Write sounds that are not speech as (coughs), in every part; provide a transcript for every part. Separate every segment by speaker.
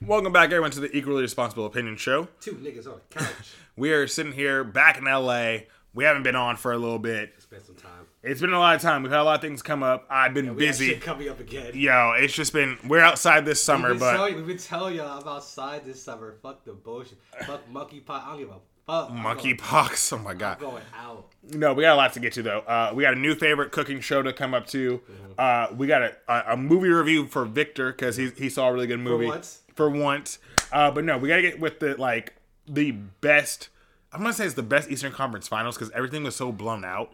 Speaker 1: Welcome back, everyone, to the Equally Responsible Opinion Show.
Speaker 2: Two niggas on the couch. (laughs)
Speaker 1: We are sitting here back in LA. We haven't been on for a little bit.
Speaker 2: Spend some time.
Speaker 1: It's been a lot of time. We've had a lot of things come up. I've been
Speaker 2: We
Speaker 1: busy.
Speaker 2: shit coming up again.
Speaker 1: Yo, it's just been we're outside this summer,
Speaker 2: we've,
Speaker 1: but
Speaker 2: telling, we've been telling y'all I'm outside this summer. Fuck the bullshit. Fuck monkey pot. I don't give a fuck. I'm
Speaker 1: monkey pox. Oh my
Speaker 2: I'm
Speaker 1: god.
Speaker 2: going out.
Speaker 1: No, we got a lot to get to though. Uh, we got a new favorite cooking show to come up to. Uh, we got a, a, a movie review for Victor because he he saw a really good movie
Speaker 2: once.
Speaker 1: For once, uh, but no, we gotta get with the like the best. I'm gonna say it's the best Eastern Conference Finals because everything was so blown out.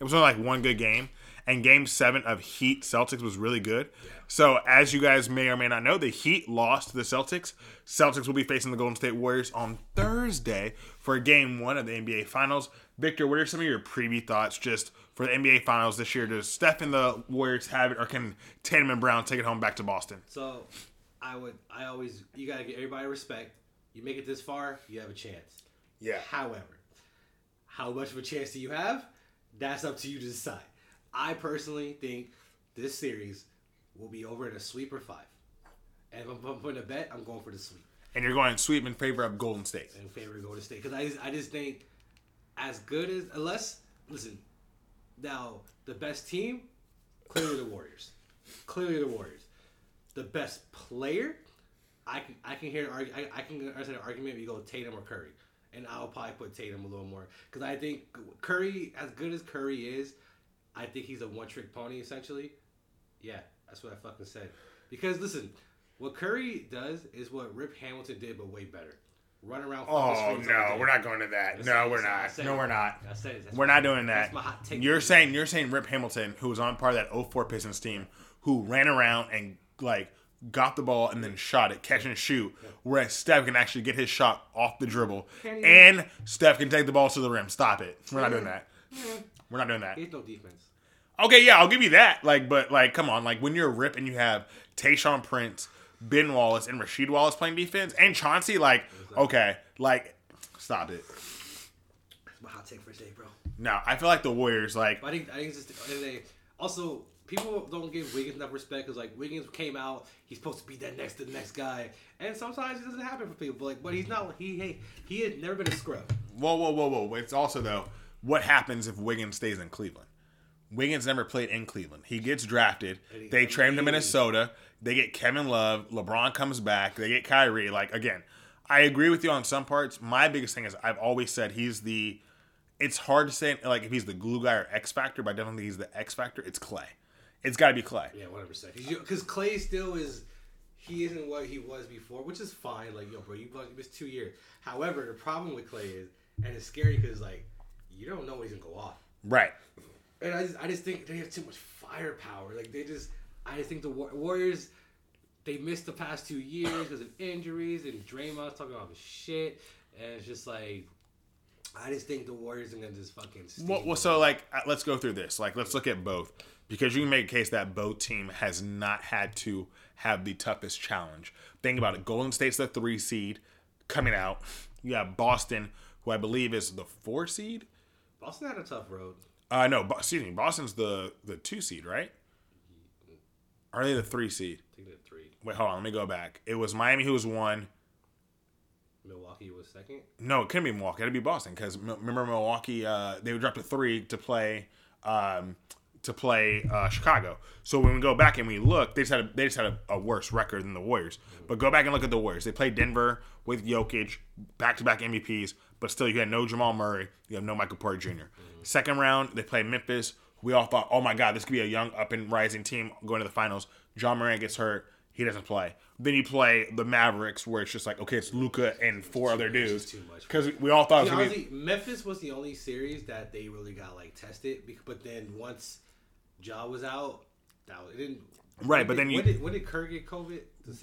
Speaker 1: It was only like one good game, and Game Seven of Heat Celtics was really good. So as you guys may or may not know, the Heat lost to the Celtics. Celtics will be facing the Golden State Warriors on Thursday for Game One of the NBA Finals. Victor, what are some of your preview thoughts just for the NBA Finals this year? Does Steph and the Warriors have it, or can Tatum and Brown take it home back to Boston?
Speaker 2: So, I would. I always. You gotta give everybody respect. You make it this far, you have a chance.
Speaker 1: Yeah.
Speaker 2: However, how much of a chance do you have? That's up to you to decide. I personally think this series will be over in a sweep or five. And if I'm, putting a bet, I'm going for the sweep
Speaker 1: And you're going sweep in favor of Golden State.
Speaker 2: in favor of Golden State because I just, I just think as good as unless listen now the best team clearly the Warriors, clearly the Warriors. The best player, I can I can hear an argu- I, I can understand an argument if you go Tatum or Curry, and I'll probably put Tatum a little more because I think Curry as good as Curry is, I think he's a one trick pony essentially. Yeah, that's what I fucking said. Because listen, what Curry does is what Rip Hamilton did, but way better. Run around.
Speaker 1: Oh no, we're not going to that.
Speaker 2: That's
Speaker 1: No,
Speaker 2: it,
Speaker 1: we're not.
Speaker 2: it.
Speaker 1: No, we're not.
Speaker 2: I it, that's
Speaker 1: We're
Speaker 2: my-
Speaker 1: not doing that.
Speaker 2: That's my hot take.
Speaker 1: You're saying you're saying Rip Hamilton, who was on part of that 04 Pistons team, who ran around and like got the ball and then shot it, catch and shoot, whereas Steph can actually get his shot off the dribble, and Steph can take the ball to the rim. Stop it. We're not doing mm-hmm. that. Mm-hmm. We're not doing that.
Speaker 2: He has no defense.
Speaker 1: Okay, yeah, I'll give you that. Like, but like, come on, like when you're a Rip and you have Tayshaun Prince, Ben Wallace, and Rasheed Wallace playing defense, and Chauncey, like, okay, like, stop it.
Speaker 2: That's my hot take for today, bro.
Speaker 1: No, I feel like the Warriors, like,
Speaker 2: But I think I think it's just at the end of the day. Also, people don't give Wiggins enough respect because like Wiggins came out, he's supposed to be that next to the next guy, and sometimes it doesn't happen for people. But like, but he's not. He he he had never been a scrub.
Speaker 1: whoa, whoa, whoa, whoa. It's also though, what happens if Wiggins stays in Cleveland? Wiggins never played in Cleveland. He gets drafted.
Speaker 2: He-
Speaker 1: They trade him to Minnesota. They get Kevin Love. LeBron comes back. They get Kyrie. Like again, I agree with you on some parts. My biggest thing is I've always said he's the. It's hard to say like if he's the glue guy or X factor, but I definitely think he's the X factor. It's Clay. It's got to be Clay.
Speaker 2: Yeah, one hundred percent. Because Clay still is. He isn't what he was before, which is fine. Like, yo, bro, you missed two years. However, the problem with Clay is, and it's scary because like, you don't know when he's gonna go off.
Speaker 1: Right.
Speaker 2: And I just, I just think they have too much firepower. Like they just, I just think the War- Warriors, they missed the past two years because of injuries and Draymond's talking all this shit, and it's just like, I just think the Warriors are gonna just fucking.
Speaker 1: Well, well, so like, uh, let's go through this. Like, let's look at both because you can make a case that both team has not had to have the toughest challenge. Think about it. Golden State's the three seed coming out. You have Boston, who I believe is the four seed.
Speaker 2: Boston had a tough road.
Speaker 1: Uh, no, Bo- excuse me. Boston's the the two seed, right? Are they the three seed?
Speaker 2: I think they're three.
Speaker 1: Wait, hold on. Let me go back. It was Miami who was one.
Speaker 2: Milwaukee was second.
Speaker 1: No, it couldn't be Milwaukee. It'd be Boston because remember Milwaukee? Uh, they would drop to three to play um, to play uh, Chicago. So when we go back and we look, they just had a, they just had a, a worse record than the Warriors. But go back and look at the Warriors. They played Denver with Jokic, back to back MVPs, but still you had no Jamal Murray, you have no Michael Porter Jr. Second round, they played Memphis. We all thought, oh my God, this could be a young up and rising team going to the finals. Ja Morant gets hurt. He doesn't play. Then you play the Mavericks, where it's just like, okay, it's Luka and four other dudes.
Speaker 2: too much.
Speaker 1: Because we all thought it was
Speaker 2: Yeah,
Speaker 1: gonna be.
Speaker 2: Memphis was the only series that they really got like tested. But then once Ja was out, that was, it didn't.
Speaker 1: Right, but
Speaker 2: did-
Speaker 1: then you-
Speaker 2: when did, when did Kerr get COVID?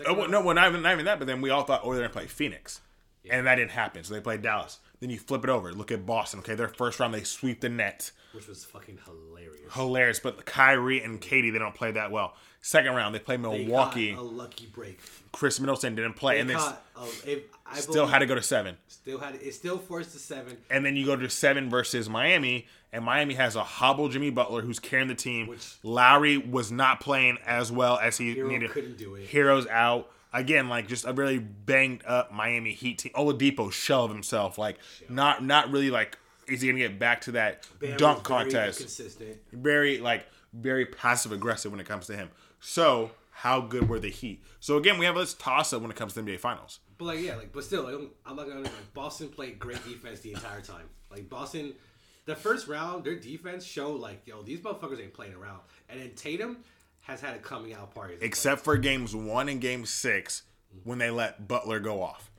Speaker 1: Oh, well, no, well, not even, not even that. But then we all thought, oh, they're gonna play Phoenix, and that didn't happen. So they played Dallas. Then you flip it over. Look at Boston. Okay, their first round they sweep the Nets.
Speaker 2: which was fucking hilarious.
Speaker 1: Hilarious. But Kyrie and KD they don't play that well. Second round they play
Speaker 2: They
Speaker 1: Milwaukee.
Speaker 2: caught a lucky break.
Speaker 1: Khris Middleton didn't play,
Speaker 2: They
Speaker 1: and they
Speaker 2: caught a,
Speaker 1: still had to go to seven.
Speaker 2: Still had it. Still forced to seven.
Speaker 1: And then you go to seven versus Miami, and Miami has a hobble Jimmy Butler who's carrying the team.
Speaker 2: Which-
Speaker 1: Lowry was not playing as well as he
Speaker 2: Herro
Speaker 1: needed.
Speaker 2: couldn't do it.
Speaker 1: Herro's out. again, like just a really banged up Miami Heat team. Oladipo shell of himself, like not not really like is he gonna get back to that
Speaker 2: Bam
Speaker 1: dunk
Speaker 2: very
Speaker 1: contest? Very like very passive aggressive when it comes to him. So how good were the Heat? So again, we have this toss up when it comes to the NBA Finals.
Speaker 2: But like yeah, like but still, like, I'm- I'm not gonna like Boston played great defense the entire time. Like Boston, the first round, their defense showed like yo, these motherfuckers ain't playing around. And then Tatum has had a coming out party.
Speaker 1: except for games one and game six when they let Butler go off.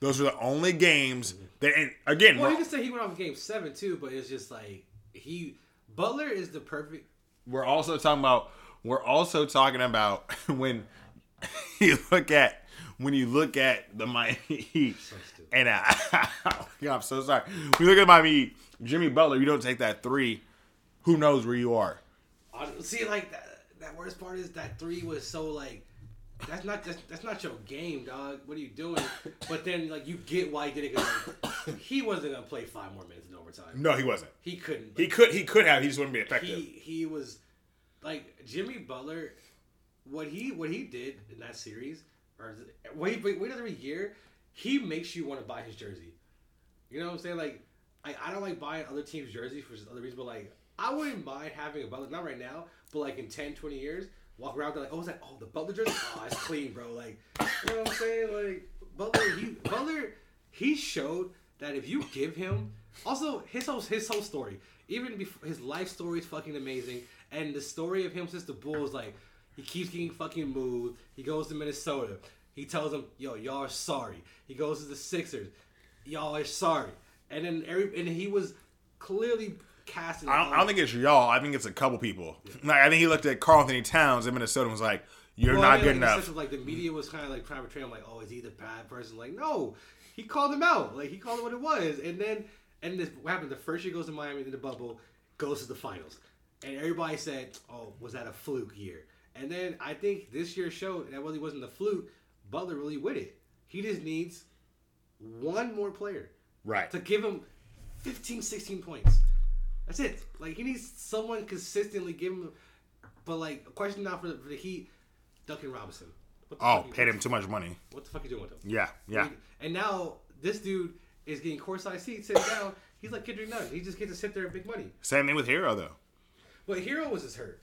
Speaker 1: Those were the only games mm-hmm. that, and again,
Speaker 2: well, you can say he went off in game seven too, but it's just like he Butler is the perfect.
Speaker 1: we're also talking about, we're also talking about (laughs) when (laughs) you look at, when you look at the Miami (laughs) Heat, and uh, yeah, I'm so sorry. When you look at Miami Heat, Jimmy Butler, you don't take that three, who knows where you are?
Speaker 2: See, like that, that worst part is that three was so like. That's not that's, that's not your game, dog. What are you doing? But then like you get why he did it because like, he wasn't gonna play five more minutes in overtime.
Speaker 1: No, he wasn't.
Speaker 2: He couldn't.
Speaker 1: He could, he could have, he just wouldn't be effective.
Speaker 2: he he was like Jimmy Butler. What he what he did in that series, or wait wait wait every year, he makes you want to buy his jersey. You know what I'm saying? Like I, I don't like buying other teams' jerseys for other reasons, but like I wouldn't mind having a Butler. Not right now, but like in 10, 20 years, walk around like, oh, is that oh the Butler jersey? Oh, it's clean, bro. Like you know what I'm saying? Like Butler, he Butler, he showed that if you give him also his whole his whole story, even before his life story is fucking amazing, and the story of him since the Bulls, like he keeps getting fucking moved. He goes to Minnesota. He tells them, "Yo, y'all are sorry." He goes to the Sixers. Y'all are sorry. And then every and he was clearly casting.
Speaker 1: I don't, I don't think it's y'all. I think it's a couple people. (laughs) Like I think he looked at Karl-Anthony Towns in Minnesota and was like, "You're
Speaker 2: Well, I
Speaker 1: not
Speaker 2: mean,
Speaker 1: good
Speaker 2: like,
Speaker 1: enough."
Speaker 2: of, like the media was kind of like trying to portray him like, oh, is he the bad person? Like, no, he called him out. Like he called it what it was. And then and this what happened? The first year goes to Miami in the bubble, goes to the finals, and everybody said, oh, was that a fluke year? And then I think this year showed that really wasn't a fluke. Butler really with it. He just needs one more player
Speaker 1: right.
Speaker 2: to give him 15, 16 points. That's it. Like he needs someone consistently give him. But like a question now for the, for the Heat, Duncan Robinson.
Speaker 1: Oh, paid him too much money.
Speaker 2: What the fuck are you doing with him?
Speaker 1: Yeah, yeah.
Speaker 2: And now this dude is getting courtside seats, sitting down. He's like Kendrick Nunn. He just gets to sit there and make money.
Speaker 1: Same thing with Herro though.
Speaker 2: But Herro was just hurt.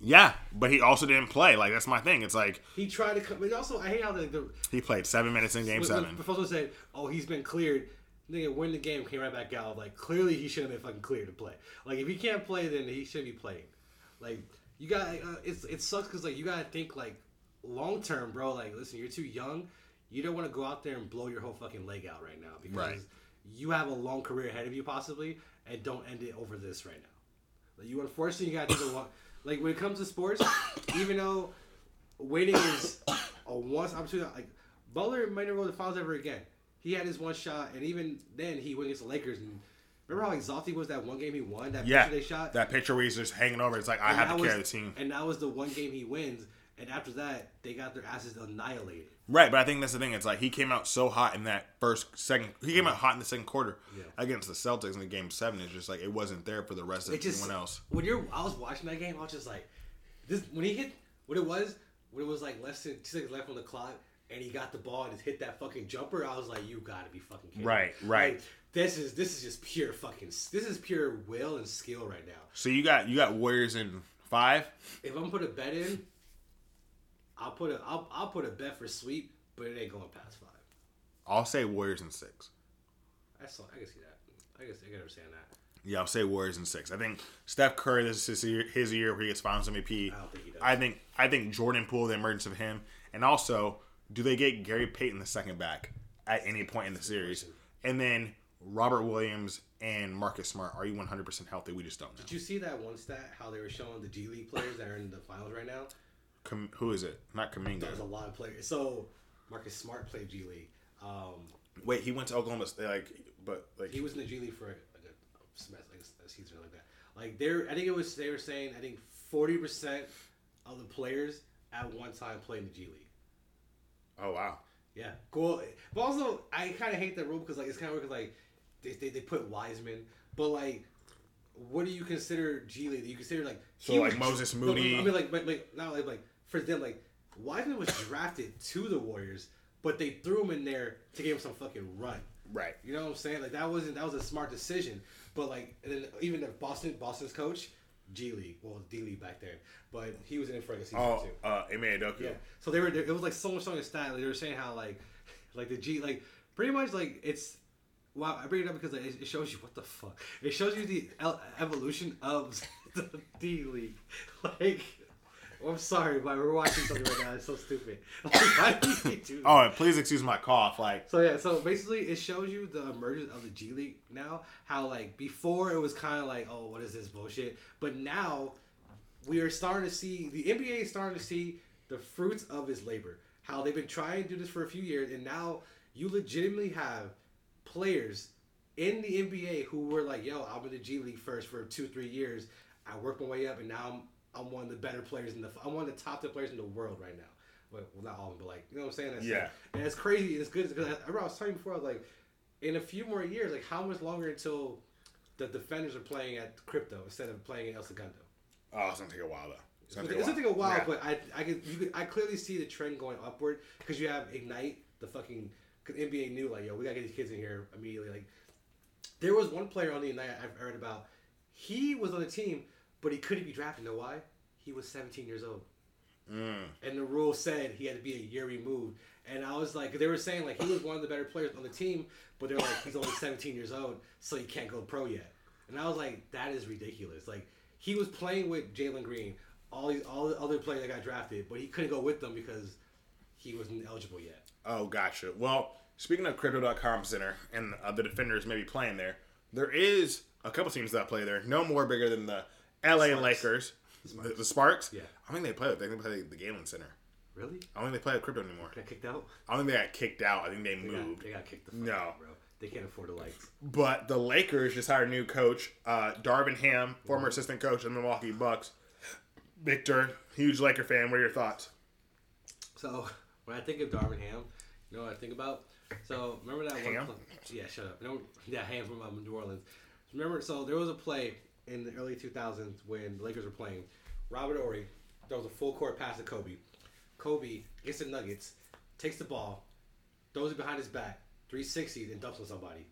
Speaker 1: Yeah, but he also didn't play. Like that's my thing. It's like
Speaker 2: He tried to come. But also, I hate how the, the
Speaker 1: he played seven minutes in Game
Speaker 2: when,
Speaker 1: Seven.
Speaker 2: when Professor said, "Oh, he's been cleared." Nigga, win the game, came right back out. Like clearly, he should have been fucking cleared to play. Like if he can't play, then he shouldn't be playing. Like you got, uh, it's it sucks because like you gotta think like long term, bro. Like listen, you're too young. You don't want to go out there and blow your whole fucking leg out right now because
Speaker 1: Right.
Speaker 2: you have a long career ahead of you possibly, and don't end it over this right now. Like you unfortunately you gotta do the one. Like when it comes to sports, even though waiting is a once opportunity. Like Butler might never go to the finals ever again. He had his one shot, and even then he went against the Lakers. And remember how exhausted he was that one game he won? That
Speaker 1: Yeah,
Speaker 2: picture they shot.
Speaker 1: that picture where he's just hanging over. It's like I
Speaker 2: And
Speaker 1: have to
Speaker 2: was-
Speaker 1: carry the team.
Speaker 2: And that was the one game he wins. And after that, they got their asses annihilated.
Speaker 1: Right, but I think that's the thing. It's like he came out so hot in that first second. He came out hot in the second quarter
Speaker 2: Yeah.
Speaker 1: against the Celtics in the game seven. It's just like it wasn't there for the rest of
Speaker 2: It just
Speaker 1: everyone else.
Speaker 2: when you're, I was watching that game. I was just like, this when he hit what it was when it was like less than two seconds left on the clock, and he got the ball and just hit that fucking jumper. I was like, you gotta be fucking kidding. me.
Speaker 1: Right, right.
Speaker 2: Like, this is this is just pure fucking. This is pure will and skill right now.
Speaker 1: So you got you got Warriors in five.
Speaker 2: If I'm gonna put a bet in, I'll put a I'll, I'll put a bet for sweep, but it ain't going past five.
Speaker 1: I'll say Warriors in six.
Speaker 2: That's all, I can see that. I guess I can understand that.
Speaker 1: Yeah, I'll say Warriors in six. I think Steph Curry. This is his year, his year where he gets Finals MVP.
Speaker 2: I don't think he does.
Speaker 1: I think I think Jordan Poole, the emergence of him, and also, do they get Gary Payton the second back at any point in the series? And then Robert Williams and Marcus Smart. Are you 100 percent healthy? We just don't know.
Speaker 2: Did you see that one stat? How they were showing the G League players that are in the finals right now.
Speaker 1: Com- who is it? Not Kuminga.
Speaker 2: There's a lot of players. So Marcus Smart played G League. Um,
Speaker 1: Wait, he went to Oklahoma. State, Like, but like
Speaker 2: he was in the G League for like a semester, like a season or like that. Like they're, I think it was they were saying I think forty percent of the players at one time played in the G League.
Speaker 1: Oh wow.
Speaker 2: Yeah, cool. But also, I kind of hate that rule because like it's kind of weird like they, they they put Wiseman, but like. What do you consider G League? Do you consider like
Speaker 1: So, like, Moses Moody-
Speaker 2: I mean, like, but like not like like for them like Wiseman was drafted to the Warriors, but they threw him in there to give him some fucking run.
Speaker 1: Right.
Speaker 2: You know what I'm saying? Like that wasn't that was a smart decision. But like then even the Boston Boston's coach, G League, well D League back then, but he was in it for like a season
Speaker 1: Oh,
Speaker 2: too.
Speaker 1: uh, Ime.
Speaker 2: Yeah. So they were. It was like so much on. Like, they were saying how like, like the G like pretty much like it's. Wow, I bring it up because like, it shows you what the fuck. It shows you the evolution of (laughs) the D League. (laughs) Like, Oh, I'm sorry, but we're watching something right now. It's so stupid. Like, (laughs) why do we do (laughs) that?
Speaker 1: Oh, please excuse my cough. Like,
Speaker 2: So yeah, so basically it shows you the emergence of the G League now. How like before it was kind of like, oh, what is this bullshit? But now we are starting to see the NBA is starting to see the fruits of his labor. How they've been trying to do this for a few years, and now you legitimately have players in the NBA who were like, yo, I'm in the G League first for two, three years. I worked my way up, and now I'm I'm one of the better players in the I'm one of the top 10 players in the world right now. Well, well not all of them, but like you know what I'm saying? That's
Speaker 1: Yeah.
Speaker 2: and it's crazy. It's good because I, I remember I was telling you before. I was like, in a few more years, like how much longer until the defenders are playing at crypto instead of playing at El Segundo?
Speaker 1: oh, it's gonna take a while though. It's
Speaker 2: It's
Speaker 1: gonna
Speaker 2: gonna take a while,
Speaker 1: Yeah.
Speaker 2: but I I you could I clearly see the trend going upward because you have Ignite, the fucking cause NBA knew like yo we gotta get these kids in here immediately. Like there was one player on the Ignite I've heard about. He was on the team, but he couldn't be drafted. Know why? He was 17 years old.
Speaker 1: Mm.
Speaker 2: and the rule said he had to be a year removed. And I was like, they were saying like he was one of the better players on the team, but they're like he's only (laughs) 17 years old, so he can't go pro yet. And I was like, that is ridiculous. Like he was playing with Jalen Green, all these all the other players that got drafted, but he couldn't go with them because he wasn't eligible yet.
Speaker 1: Oh, gotcha. Well, speaking of Crypto.com Center and uh, the defenders maybe playing there, there is a couple teams that play there. No more bigger than the LA
Speaker 2: Sparks.
Speaker 1: Lakers, the, the Sparks.
Speaker 2: Yeah.
Speaker 1: I think they play. I think they play the Galen Center.
Speaker 2: Really?
Speaker 1: I don't think they play at Crypto anymore.
Speaker 2: Got kicked out?
Speaker 1: I don't think they got kicked out. I think they
Speaker 2: They
Speaker 1: moved.
Speaker 2: got, they got kicked the fuck
Speaker 1: No.
Speaker 2: out, bro. They can't afford the lights.
Speaker 1: But the Lakers just hired a new coach, uh, Darvin Ham, former assistant coach of the Milwaukee Bucks. Victor, huge Laker fan. What are your thoughts?
Speaker 2: So when I think of Darvin Ham, you know what I think about? So remember that
Speaker 1: Ham?
Speaker 2: one? Play, yeah, shut up. Know, yeah, Ham from um, New Orleans. Remember? So there was a play in the early 2000s when the Lakers were playing. Robert Horry, throws a full court pass to Kobe. Kobe gets the Nuggets, takes the ball, throws it behind his back, 360, then dumps on somebody.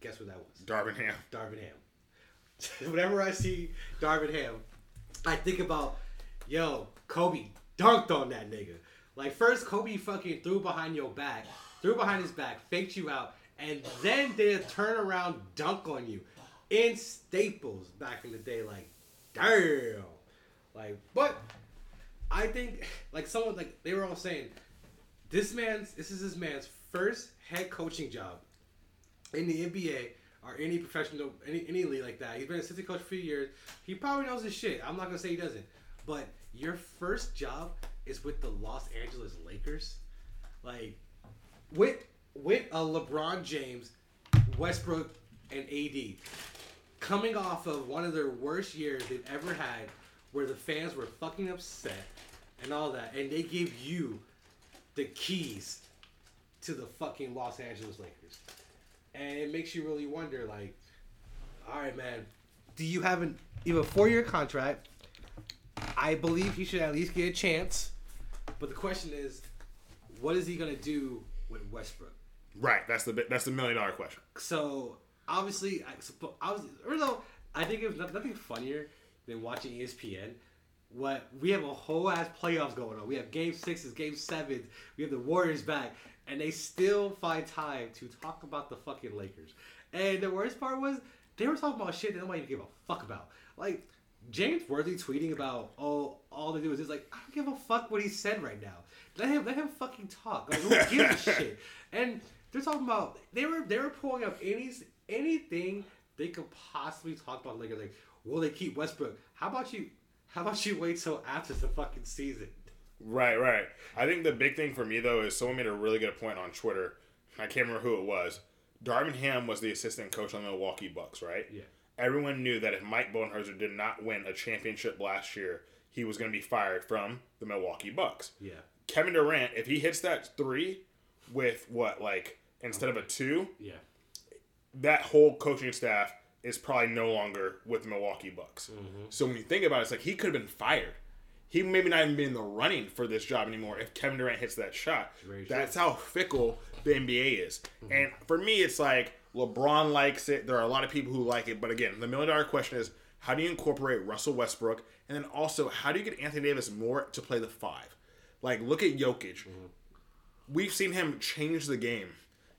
Speaker 2: Guess what that was?
Speaker 1: Darvin Ham.
Speaker 2: Darvin Ham. (laughs) Whenever I see Darvin Ham, I think about, yo, Kobe dunked on that nigga. Like first, Kobe fucking threw behind your back, threw behind his back, faked you out, and then did a turnaround dunk on you in Staples back in the day. Like, damn. Like, but I think like someone like they were all saying, this man's this is this man's first head coaching job in the NBA or any professional any any league like that. He's been an assistant coach for years. He probably knows his shit. I'm not gonna say he doesn't. But your first job is with the Los Angeles Lakers, like with with a LeBron James, Westbrook, and AD coming off of one of their worst years they've ever had, where the fans were fucking upset and all that, and they give you the keys to the fucking Los Angeles Lakers and it makes you really wonder like all right man do you have an you have a four-year contract i believe he should at least get a chance but the question is what is he going to do with westbrook
Speaker 1: Right. That's the that's the million dollar question.
Speaker 2: so obviously i suppo- i was or though i think it was nothing funnier than watching espn what we have a whole ass playoffs going on. We have game sixes, game sevens. We have the Warriors back, and they still find time to talk about the fucking Lakers. And the worst part was they were talking about shit that nobody even gave a fuck about. Like James Worthy tweeting about oh all they do is just like I don't give a fuck what he said right now. Let him let him fucking talk. Like who gives a (laughs) shit? And they're talking about they were they were pulling up any anything they could possibly talk about Lakers. Like will they keep Westbrook? How about you? How about you wait till after the fucking season?
Speaker 1: Right, right. I think the big thing for me though is someone made a really good point on Twitter. I can't remember who it was. Darvin Ham was the assistant coach on the Milwaukee Bucks, right?
Speaker 2: Yeah.
Speaker 1: Everyone knew that if Mike Budenholzer did not win a championship last year, he was going to be fired from the Milwaukee Bucks.
Speaker 2: Yeah.
Speaker 1: Kevin Durant, if he hits that three with what like instead of a two,
Speaker 2: Yeah.
Speaker 1: That whole coaching staff is probably no longer with the Milwaukee Bucks. Mm-hmm. So when you think about it, it's like he could have been fired. he maybe not even be in the running for this job anymore if Kevin Durant hits that shot.
Speaker 2: Very true.
Speaker 1: That's how fickle the NBA is. Mm-hmm. And for me, it's like LeBron likes it. There are a lot of people who like it, but again, the million dollar question is how do you incorporate Russell Westbrook, and then also how do you get Anthony Davis more to play the five? Like look at Jokic. Mm-hmm. We've seen him change the game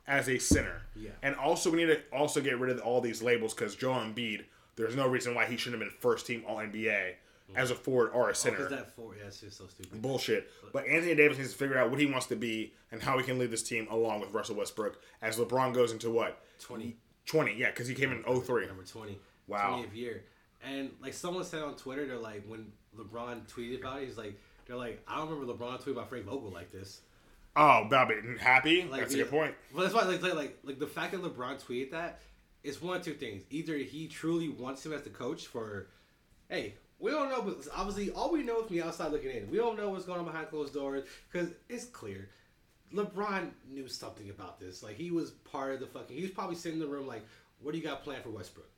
Speaker 1: as a center.
Speaker 2: Yeah.
Speaker 1: And also we need to also get rid of all these labels because Joel Embiid, there's no reason why he shouldn't have been first team All NBA as a forward or a center.
Speaker 2: Because that four, yeah, it's just so stupid.
Speaker 1: Bullshit. But Anthony Davis needs to figure out what he wants to be and how he can lead this team along with Russell Westbrook as LeBron goes into what?
Speaker 2: 20.
Speaker 1: 20, yeah, because he came in 03.
Speaker 2: Number 20.
Speaker 1: Wow.
Speaker 2: 20th year. And like someone said on Twitter, they're like, when LeBron tweeted about it, he's like, they're like, I don't remember LeBron tweeting about Frank Vogel like this.
Speaker 1: Oh, Bobby, happy?
Speaker 2: Like,
Speaker 1: That's a good point.
Speaker 2: Well, that's why, like, like, like, like the fact that LeBron tweeted that is one of two things. Either he truly wants him as the coach for, hey, we don't know, but obviously all we know is from the outside looking in. We don't know what's going on behind closed doors because it's clear. LeBron knew something about this. Like he was part of the fucking. He was probably sitting in the room like, "What do you got planned for Westbrook?"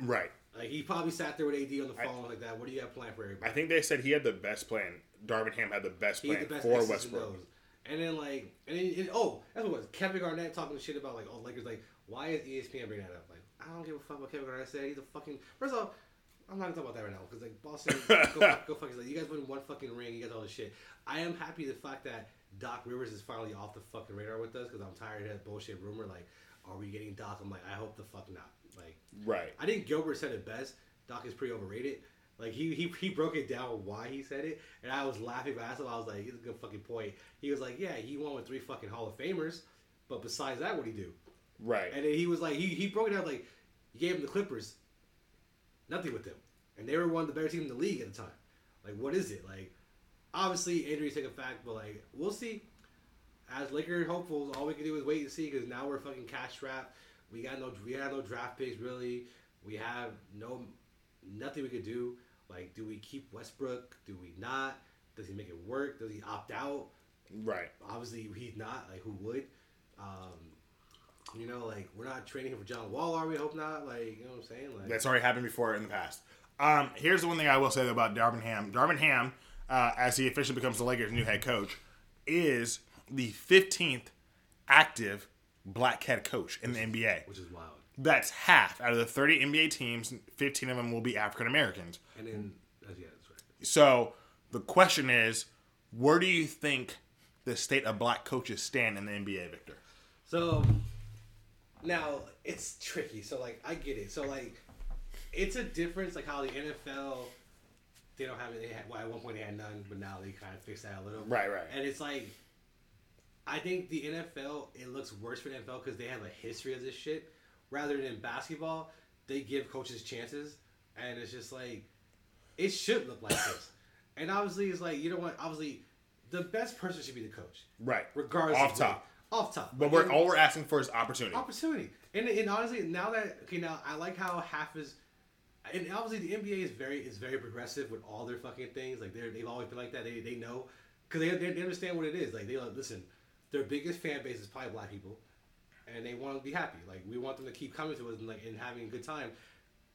Speaker 1: Right.
Speaker 2: Like he probably sat there with AD on the phone like that. What do you got planned for everybody?
Speaker 1: I think they said he had the best plan. Darvin Ham had the best plan
Speaker 2: the best
Speaker 1: for Westbrook.
Speaker 2: And then like, and, then, and oh, that's what it was. Kevin Garnett talking shit about like, oh, Lakers. Like, why is ESPN bringing that up? Like, I don't give a fuck what Kevin Garnett said. He's a fucking. First of all, I'm not gonna talk about that right now because like Boston, go, (laughs) go fuck yourself. Like, you guys win one fucking ring. You guys all this shit. I am happy the fact that Doc Rivers is finally off the fucking radar with us because I'm tired of that bullshit rumor. Like, are we getting Doc? I'm like, I hope the fuck not. Like,
Speaker 1: Right.
Speaker 2: I think Gilbert said it best. Doc is pretty overrated. Like he, he he broke it down why he said it, and I was laughing. I asked him, I was like, "He's a good fucking point." He was like, "Yeah, he won with three fucking Hall of Famers, but besides that, what would he do?"
Speaker 1: Right.
Speaker 2: And then he was like, he, he broke it down like, you gave him the Clippers, nothing with them, and they were one of the better teams in the league at the time. Like, what is it? Like, obviously injuries take a fact, but like, we'll see. As Laker hopefuls, all we can do is wait and see because now we're fucking cash strapped. We got no, we have no draft picks really. We have no, nothing we could do. Like, do we keep Westbrook? Do we not? Does he make it work? Does he opt out?
Speaker 1: Right.
Speaker 2: Obviously, he's not. Like, who would? Um, you know, like we're not trading him for John Wall, are we? Hope not. Like, you know what I'm saying? Like,
Speaker 1: That's already happened before in the past. Um, here's the one thing I will say though about Darvin Ham. Darvin Ham, uh, as he officially becomes the Lakers' new head coach, is the 15th active black head coach in the NBA.
Speaker 2: which is wild.
Speaker 1: That's half out of the 30 NBA teams. 15 of them will be African Americans.
Speaker 2: And then, that's, yeah, that's right.
Speaker 1: So the question is, where do you think the state of black coaches stand in the NBA, Victor?
Speaker 2: So now it's tricky. So like, I get it. So like, it's a difference. Like how the NFL, they don't have it. They had well, at one point they had none, but now they kind of fixed that a little. Bit.
Speaker 1: Right, right.
Speaker 2: And it's like, I think the NFL it looks worse for the NFL because they have a history of this shit. Rather than basketball, they give coaches chances, and it's just like, it should look like this. (coughs) And obviously, it's like you don't want. Obviously, the best person should be the coach,
Speaker 1: Right.
Speaker 2: regardless.
Speaker 1: Off
Speaker 2: of
Speaker 1: top.
Speaker 2: who- Off top.
Speaker 1: But
Speaker 2: Like,
Speaker 1: we're
Speaker 2: and-
Speaker 1: all we're asking for is opportunity.
Speaker 2: opportunity. And, and honestly, now that okay, now I like how half is, and obviously the NBA is very is very progressive with all their fucking things. Like they're they've always been like that. They they know because they, they they understand what it is. Like they like listen, their biggest fan base is probably black people, and they want to be happy. Like we want them to keep coming to us and like and having a good time.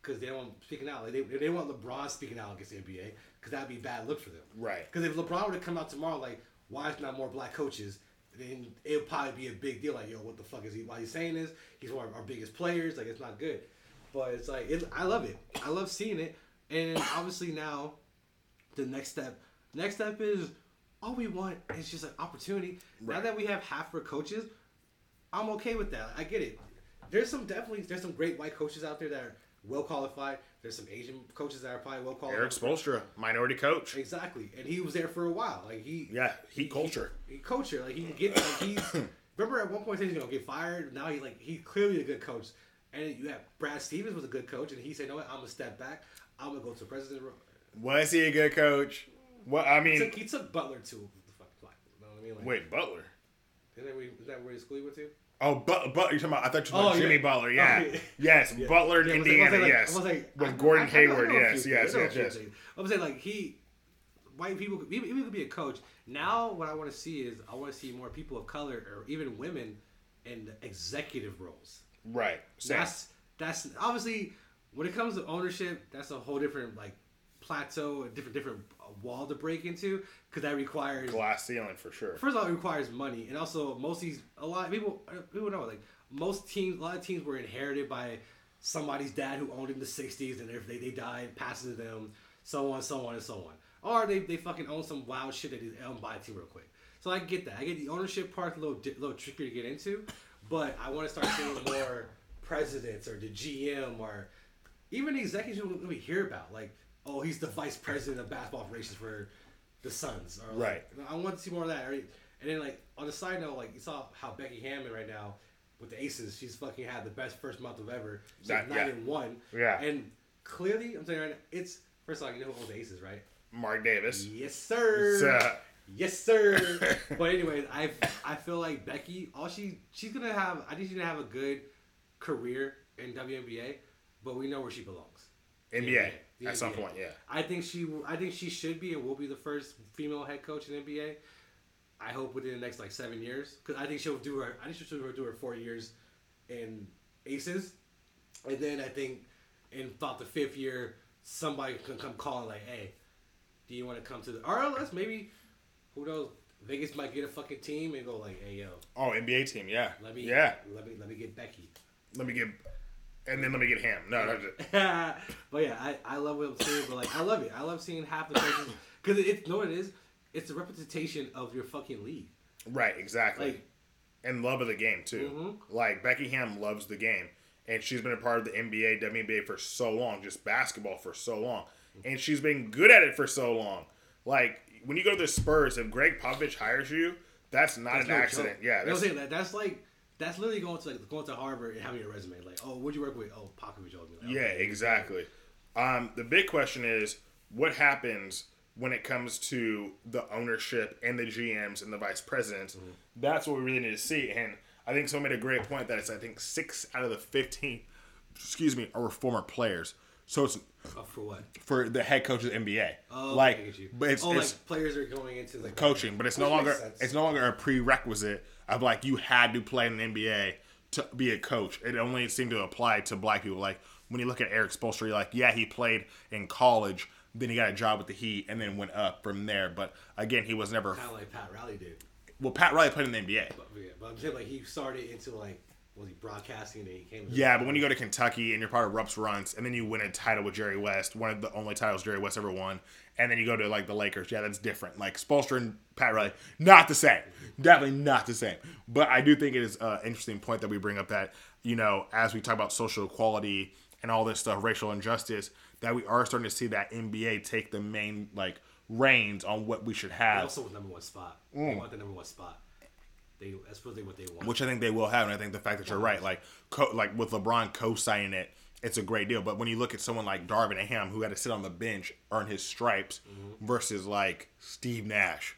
Speaker 2: Because they don't want speaking out. Like they, they want LeBron speaking out against the NBA. Because that'd be a bad look for them.
Speaker 1: Right.
Speaker 2: Because if LeBron were to come out tomorrow, like, why is not more black coaches? Then it would probably be a big deal. Like, yo, what the fuck is he? Why he's saying this? He's one of our biggest players. Like, it's not good. But it's like, it, I love it. I love seeing it. And obviously now, the next step, next step is all we want is just an opportunity. Now that we have half our coaches, I'm okay with that. I get it. There's some definitely there's some great white coaches out there that are well qualified. There's some Asian coaches that are probably well qualified.
Speaker 1: Erik Spoelstra, minority coach.
Speaker 2: Exactly, and he was there for a while. Like he,
Speaker 1: Yeah, heat culture.
Speaker 2: he, he coach. Like he get. Like he's. (clears throat) remember at one point he was gonna get fired. Now he like he's clearly a good coach. And you have Brad Stevens was a good coach, and he said, "No, what? I'm gonna step back. I'm gonna go to president." ro-"
Speaker 1: Was he a good coach? Well, I
Speaker 2: He
Speaker 1: mean,
Speaker 2: took, he took Butler to the fucking flag. You know what I mean? Like,
Speaker 1: wait, Butler.
Speaker 2: Isn't that where, is that where school you went to?
Speaker 1: Oh, but, but you're talking about. I thought you were
Speaker 2: Oh,
Speaker 1: Jimmy
Speaker 2: yeah.
Speaker 1: Butler. Yeah,
Speaker 2: Oh, yeah. (laughs)
Speaker 1: yes,
Speaker 2: Yeah.
Speaker 1: Butler in
Speaker 2: Yeah, I like-
Speaker 1: Indiana.
Speaker 2: Like-
Speaker 1: yes,
Speaker 2: I was like,
Speaker 1: with Gordon
Speaker 2: I- I know- I
Speaker 1: Hayward. Yes, yes. Yes, yes.
Speaker 2: I was saying like he, white people, could- even, even could be a coach. Now, what I want to see is I want to see more people of color or even women in executive roles.
Speaker 1: Right. Same.
Speaker 2: That's that's obviously when it comes to ownership, that's a whole different like plateau, a different different uh, wall to break into because that requires
Speaker 1: Glass ceiling for sure.
Speaker 2: first of all, it requires money, and also most of these a lot of people uh, people know like most teams, a lot of teams were inherited by somebody's dad who owned it in the '60s, and if they they die, it passes to them, so on, so on, and so on. Or they, they fucking own some wild shit that is um, owned by a team real quick. So I get that. I get the ownership part a little di- little trickier to get into, but I want to start seeing more presidents or the GM or even the executives we hear about, like oh he's the vice president of basketball operations for the Suns, or like,
Speaker 1: Right.
Speaker 2: I want to see more of that. And then like on the side note, like you saw how Becky Hammon right now with the Aces, she's fucking had the best first month of ever. She's
Speaker 1: That-
Speaker 2: nine
Speaker 1: yeah.
Speaker 2: and one.
Speaker 1: Yeah.
Speaker 2: And clearly, I'm saying right now, it's first of all, you know who owns the Aces, right?
Speaker 1: Mark Davis.
Speaker 2: Yes, sir.
Speaker 1: Uh,
Speaker 2: Yes, sir. (laughs) but anyways, I I feel like Becky, all she she's gonna have. I think she's gonna have a good career in WNBA, but we know where she belongs.
Speaker 1: NBA At some point, yeah.
Speaker 2: I think she I think she should be and will be the first female head coach in NBA. I hope within the next like seven years, because I think she'll do her. I think she'll do her four years in Aces, and then I think in about the fifth year, somebody can come calling like, "Hey, do you want to come to the?" RLS? maybe, who knows? Vegas might get a fucking team and go like, "Hey, yo,
Speaker 1: Oh, NBA team, yeah.
Speaker 2: let me,
Speaker 1: yeah.
Speaker 2: let me, let me get Becky."
Speaker 1: Let me get, and then let me get him. No, no, no. (laughs)
Speaker 2: but yeah, I, I love what I'm seeing. But like, I love it. I love seeing half the coaches because (coughs) it, it's know what it is. It's the representation of your fucking league.
Speaker 1: right, exactly.
Speaker 2: Like,
Speaker 1: and love of the game too.
Speaker 2: Mhm.
Speaker 1: Like Becky Ham loves the game, and she's been a part of the NBA, WNBA for so long, just basketball for so long, and she's been good at it for so long. Like when you go to the Spurs, if Gregg Popovich hires you, that's not
Speaker 2: that's
Speaker 1: an
Speaker 2: no
Speaker 1: accident.
Speaker 2: joke.
Speaker 1: Yeah,
Speaker 2: you know what
Speaker 1: that's,
Speaker 2: I'm saying? That, that's like that's literally going to like going to Harvard and having a resume. Like, oh, what'd you work with? Oh, Popovich. Like,
Speaker 1: yeah, exactly. Um, the big question is what happens when it comes to the ownership and the GMs and the vice presidents.
Speaker 2: Mm-hmm.
Speaker 1: That's what we really need to see. And I think someone made a great point that it's I think six out of the fifteen, excuse me, are former players. So it's
Speaker 2: Oh, for what?
Speaker 1: for the head coach of the NBA.
Speaker 2: Oh,
Speaker 1: like,
Speaker 2: I get you.
Speaker 1: but it's,
Speaker 2: oh,
Speaker 1: it's
Speaker 2: like players are going into the
Speaker 1: coaching, but it's no longer it's no longer a prerequisite of like you had to play in the NBA to be a coach. It only seemed to apply to black people. Like when you look at Erik Spoelstra, you're like, yeah, he played in college, then he got a job with the Heat, and then went up from there. But again, he was never.
Speaker 2: kind of like Pat Riley did.
Speaker 1: Well, Pat Riley played in the NBA.
Speaker 2: But, yeah, but I'm saying like he started into like was he broadcasting and then he came.
Speaker 1: Yeah, but when you go to Kentucky and you're part of Rupp's Runts, and then you win a title with Jerry West, one of the only titles Jerry West ever won, and then you go to like the Lakers, yeah, that's different. Like Spoelstra and Pat Riley, not the same. Definitely not the same. But I do think it is an interesting point that we bring up that you know as we talk about social equality and all this stuff, racial injustice, that we are starting to see that NBA take the main like reins on what we should
Speaker 2: They
Speaker 1: have.
Speaker 2: also was number one spot.
Speaker 1: Mm.
Speaker 2: They want the number one spot. They that's supposedly what they want.
Speaker 1: which I think they will have, and I think the fact that you're right, like co- like with LeBron co-signing it, it's a great deal. But when you look at someone like Darvin Ham, who had to sit on the bench, earn his stripes, mm-hmm. versus like Steve Nash,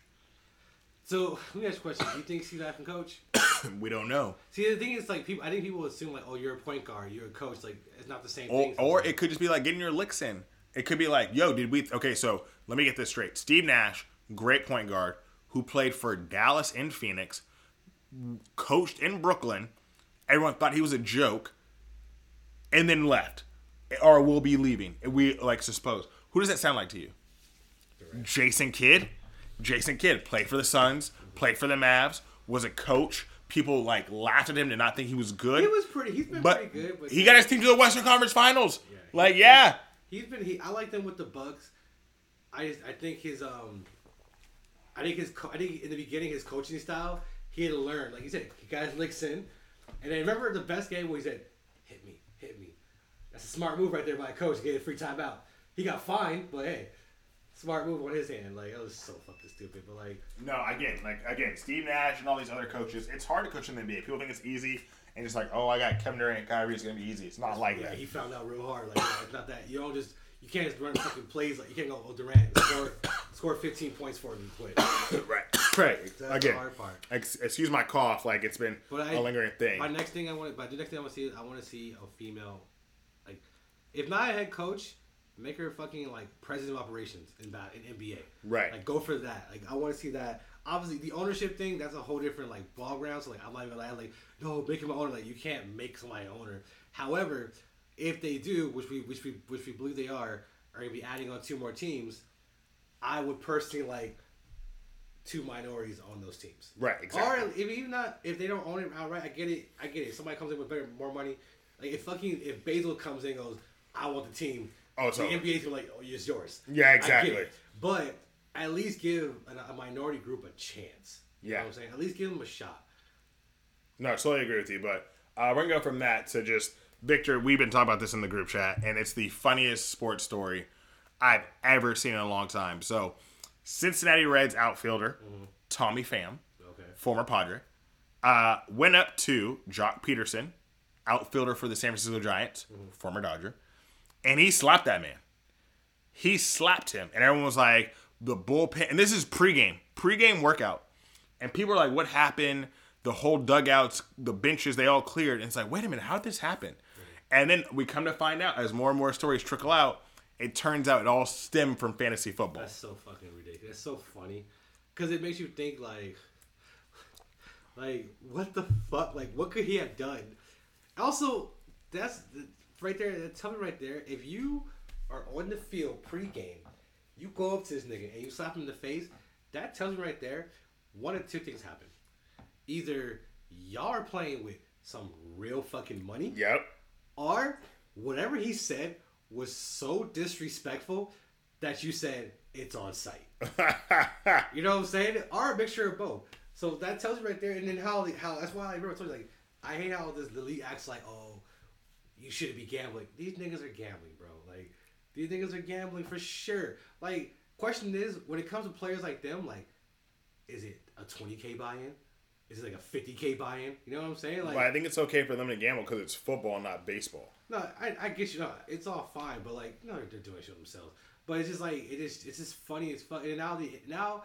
Speaker 2: so let me ask you a question. Do you think Steve Nash can coach? (coughs) (coughs)
Speaker 1: we don't know.
Speaker 2: See, the thing is, like, people. I think people assume like, oh, you're a point guard, you're a coach. Like, it's not the same
Speaker 1: Or,
Speaker 2: thing.
Speaker 1: or it could just be like getting your licks in. It could be like, yo, did we? Okay, so let me get this straight. Steve Nash, great point guard, who played for Dallas and Phoenix, coached in Brooklyn. Everyone thought he was a joke, and then left, or will be leaving. We like suppose. Who does that sound like to you? Jason Kidd. Jason Kidd played for the Suns, played for the Mavs, was a coach. People like laughed at him, did not think he was good.
Speaker 2: he was pretty. He's been
Speaker 1: but
Speaker 2: pretty good. But
Speaker 1: he got his team to the Western Conference Finals.
Speaker 2: Yeah.
Speaker 1: Like, yeah.
Speaker 2: He's been. He. I like them with the Bucks. I. just- I think his. Um. I think his. I think in the beginning his coaching style he had to learn. Like he said, he got his licks in, and I remember the best game where he said, "Hit me, hit me." That's a smart move right there by a coach. to Get a free timeout. He got fined, but hey, smart move on his hand. Like that was so fucking stupid. But like,
Speaker 1: No, again, like again, Steve Nash and all these other coaches. It's hard to coach in the NBA. People think it's easy, and it's like, oh, I got Kevin Durant, Kyrie, it's gonna be easy. It's not like
Speaker 2: yeah,
Speaker 1: that.
Speaker 2: he found out real hard. Like it's not that you don't just. You can't just run fucking plays like you can't go. Oh, Durant score, score 15 points for him and quit. (coughs)
Speaker 1: right, right.
Speaker 2: That's the
Speaker 1: again,
Speaker 2: hard part.
Speaker 1: ex- excuse my cough. Like it's been
Speaker 2: But I-
Speaker 1: a lingering thing.
Speaker 2: My next thing I want, but the next thing I want to see is I want to see a female, like, if not a head coach, make her fucking like president of operations in ba- in NBA.
Speaker 1: Right.
Speaker 2: Like go for that. Like I want to see that. Obviously, the ownership thing that's a whole different like ball ground. So like I'm not even gonna like no, make him an owner. Like you can't make somebody an owner. However, if they do, which we which we which we believe they are, are gonna be adding on two more teams, I would personally like two minorities on those teams.
Speaker 1: Right, exactly.
Speaker 2: Or if even not if they don't own it outright, I get it. I get it. Somebody comes in with better, more money. Like if fucking if Basil comes in and goes, I want the team.
Speaker 1: Oh, it's
Speaker 2: the. NBA's like, oh, it's yours.
Speaker 1: Yeah, exactly.
Speaker 2: But at least give a, a minority group a chance. You
Speaker 1: Yeah.
Speaker 2: know what I'm saying? At least give them a shot.
Speaker 1: No, I totally agree with you. But uh, we're gonna go from that to just Victor. We've been talking about this in the group chat, and it's the funniest sports story I've ever seen in a long time. So, Cincinnati Reds outfielder Tommy Pham,
Speaker 2: Okay.
Speaker 1: former Padre, uh, went up to Joc Pederson, outfielder for the San Francisco Giants, former Dodger, and he slapped that man. He slapped him, and everyone was like, "The bullpen." And this is pregame, pregame workout, and people are like, "What happened?" The whole dugouts, the benches, they all cleared, and it's like, "Wait a minute, how did this happen?" And then we come to find out as more and more stories trickle out, it turns out it all stemmed from fantasy football.
Speaker 2: That's so fucking ridiculous. It's so funny because it makes you think like, (laughs) like what the fuck? Like what could he have done? Also, that's right there. Tell me right there. If you are on the field pregame, you go up to this nigga and you slap him in the face. That tells me right there. One of two things happen. Either y'all are playing with some real fucking money,
Speaker 1: Yep.
Speaker 2: or whatever he said was so disrespectful that you said it's on site. (laughs) You know what I'm saying? Or a mixture of both. So that tells you right there. And then how how that's why I remember told you like I hate how this the league acts like oh you shouldn't be gambling. These niggas are gambling, bro. Like these niggas are gambling for sure. Like question is when it comes to players like them, like is it a 20k buy-in? Is it like a 50k buy-in? You know what I'm saying? Like
Speaker 1: Well, I think it's okay for them to gamble because it's football, not baseball.
Speaker 2: No, I, I get you. No, it's all fine, but like, no, they're doing shit themselves. But it's just like it is. It's just funny. It's fun. And now the now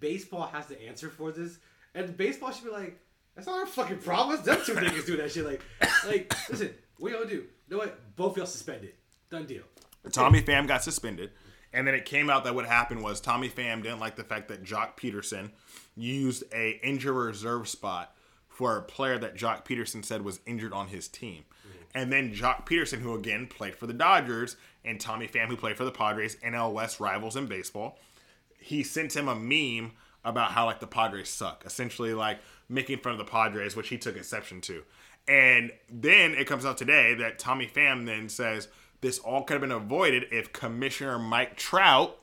Speaker 2: baseball has to answer for this, and baseball should be like, that's not our fucking problem. It's them two niggas do that shit. Like, like listen, what y'all do? You know what? Both y'all suspended. Done deal.
Speaker 1: Tommy Pham got suspended, and then it came out that what happened was Tommy Pham didn't like the fact that Joc Pederson used a injured reserve spot for a player that Joc Pederson said was injured on his team. And then Joc Pederson, who again played for the Dodgers, and Tommy Pham, who played for the Padres, NL West rivals in baseball, he sent him a meme about how like the Padres suck, essentially like making fun of the Padres, which he took exception to. And then it comes out today that Tommy Pham then says this all could have been avoided if Commissioner Mike Trout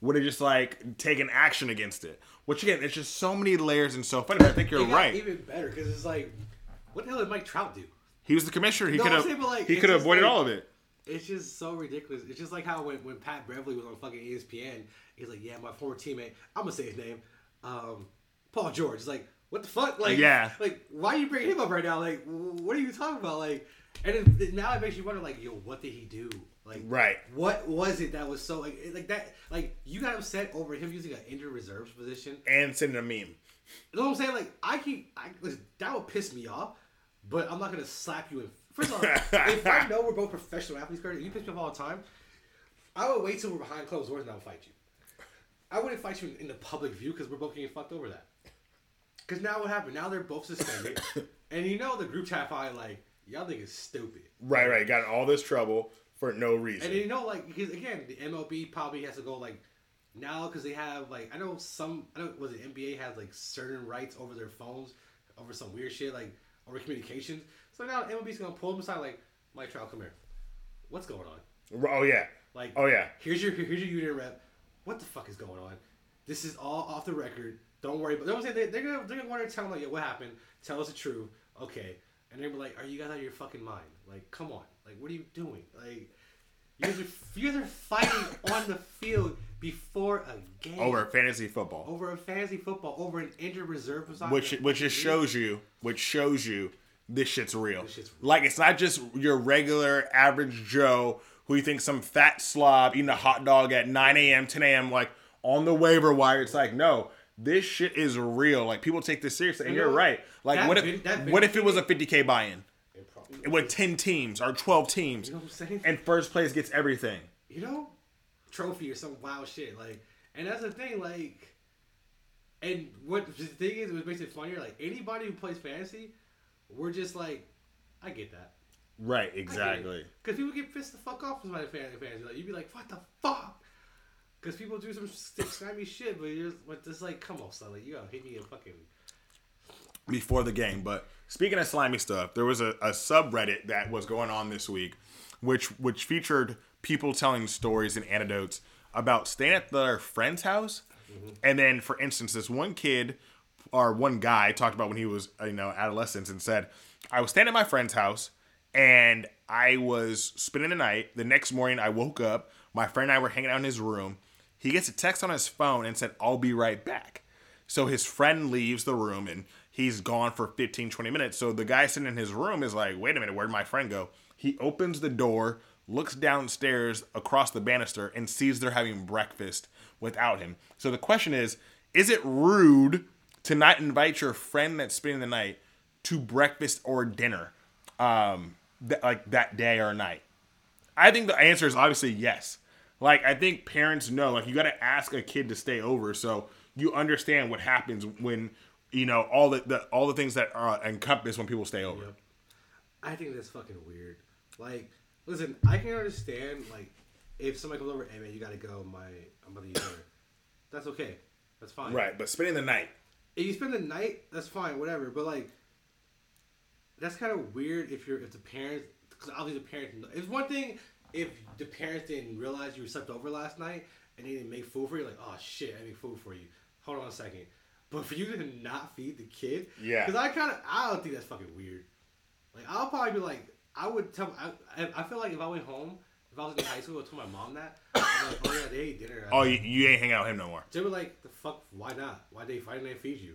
Speaker 1: would have just like taken action against it. Which again, it's just so many layers and so funny. But I think you're right.
Speaker 2: Even better because it's like, what the hell did Mike Trout do?
Speaker 1: He was the commissioner. He
Speaker 2: No,
Speaker 1: could have.
Speaker 2: like,
Speaker 1: he could have avoided
Speaker 2: like-
Speaker 1: all of it.
Speaker 2: It's just so ridiculous. It's just like how when, when Pat Beverley was on fucking ESPN, he's like, "Yeah, my former teammate. I'm gonna say his name, um, Paul George." It's like, what the fuck? Like,
Speaker 1: Yeah.
Speaker 2: like why are you bringing him up right now? Like, what are you talking about? Like, and it, now it makes you wonder, like, yo, what did he do? Like,
Speaker 1: Right.
Speaker 2: What was it that was so like, like that? Like, you got upset over him using an injured reserves position.
Speaker 1: And sending a meme.
Speaker 2: You know what I'm saying? Like, I can, I that would piss me off, but I'm not gonna slap you in. First of all, if I (laughs) know we're both professional athletes, and you piss me off all the time, I would wait till we're behind closed doors and I'll fight you. I wouldn't fight you in, in the public view because we're both getting fucked over that. Because now what happened? Now they're both suspended, (coughs) and you know the group chat probably like y'all think it's stupid.
Speaker 1: Right, right. Got in all this trouble for no reason.
Speaker 2: And you know, like because again, the MLB probably has to go like now because they have like I know some I know was it NBA has like certain rights over their phones over some weird shit like over communications. So now MLB's gonna pull them aside like Mike Trout, come here. What's going on?
Speaker 1: oh yeah.
Speaker 2: Like,
Speaker 1: Oh yeah.
Speaker 2: here's your here's your union rep. What the fuck is going on? This is all off the record. Don't worry. But they saying they, they're gonna they're gonna want to tell them like, yeah, what happened? Tell us the truth. Okay. And they're gonna be like, are you guys out of your fucking mind? Like, come on. Like, what are you doing? Like, you guys are you guys are fighting on the field before a game
Speaker 1: Over fantasy football.
Speaker 2: over a fantasy football over an injured reserve position.
Speaker 1: which which just shows you which shows you this shit's real.
Speaker 2: This shit's real.
Speaker 1: Like it's not just your regular average Joe who you think some fat slob eating a hot dog at 9 a.m., 10 a.m. like on the waiver wire. It's like no, this shit is real. Like people take this seriously, and
Speaker 2: You
Speaker 1: you're right. Like what if what if it was a 50k buy-in
Speaker 2: It
Speaker 1: with 10 teams or 12 teams,
Speaker 2: You know what I'm saying?
Speaker 1: and first place gets everything.
Speaker 2: you know, trophy or some wild shit. Like, and that's the thing. Like, and what the thing is, what makes it funnier, like anybody who plays fantasy, we're just like, I get that.
Speaker 1: Right, exactly.
Speaker 2: Because people get pissed the fuck off with my fan fans. Like, you'd be like, what the fuck? Because people do some slimy shit, but you're but just like, come on, son. Like, you gotta hit me a fucking.
Speaker 1: Before the game. But speaking of slimy stuff, there was a, a subreddit that was going on this week, which which featured people telling stories and anecdotes about staying at their friend's house, mm-hmm. and then, for instance, this one kid or one guy talked about when he was you know adolescence and said, "I was staying at my friend's house." And I was spending the night. The next morning, I woke up. My friend and I were hanging out in his room. He gets a text on his phone and said, I'll be right back. So his friend leaves the room and he's gone for 15, 20 minutes. So the guy sitting in his room is like, wait a minute, where'd my friend go? He opens the door, looks downstairs across the banister, and sees they're having breakfast without him. So the question is, is it rude to not invite your friend that's spending the night to breakfast or dinner, um, th- like that day or night? I think the answer is obviously yes. Like I think parents know, like you got to ask a kid to stay over, so you understand what happens when you know all the, the all the things that are encompassed when people stay over.
Speaker 2: Yep. I think that's fucking weird. Like, listen, I can understand like if somebody comes over, hey man, you gotta go. My I'm about to dinner. That's okay. That's fine.
Speaker 1: Right, but spending the night.
Speaker 2: If you spend the night, that's fine, whatever. But like, that's kind of weird if you're if the parents because obviously the parents. It's one thing if the parents didn't realize you were slept over last night and they didn't make food for you. Like, oh shit, I made food for you. Hold on a second. But for you to not feed the kid,
Speaker 1: Yeah.
Speaker 2: because I kind of I don't think that's fucking weird. Like I'll probably be like I would tell I, I I feel like if I went home if I was in high school I would tell my mom that I'm like oh yeah they ate dinner
Speaker 1: Oh, you, you ain't hang out with him no more.
Speaker 2: they were like the fuck why not why they didn't they feed you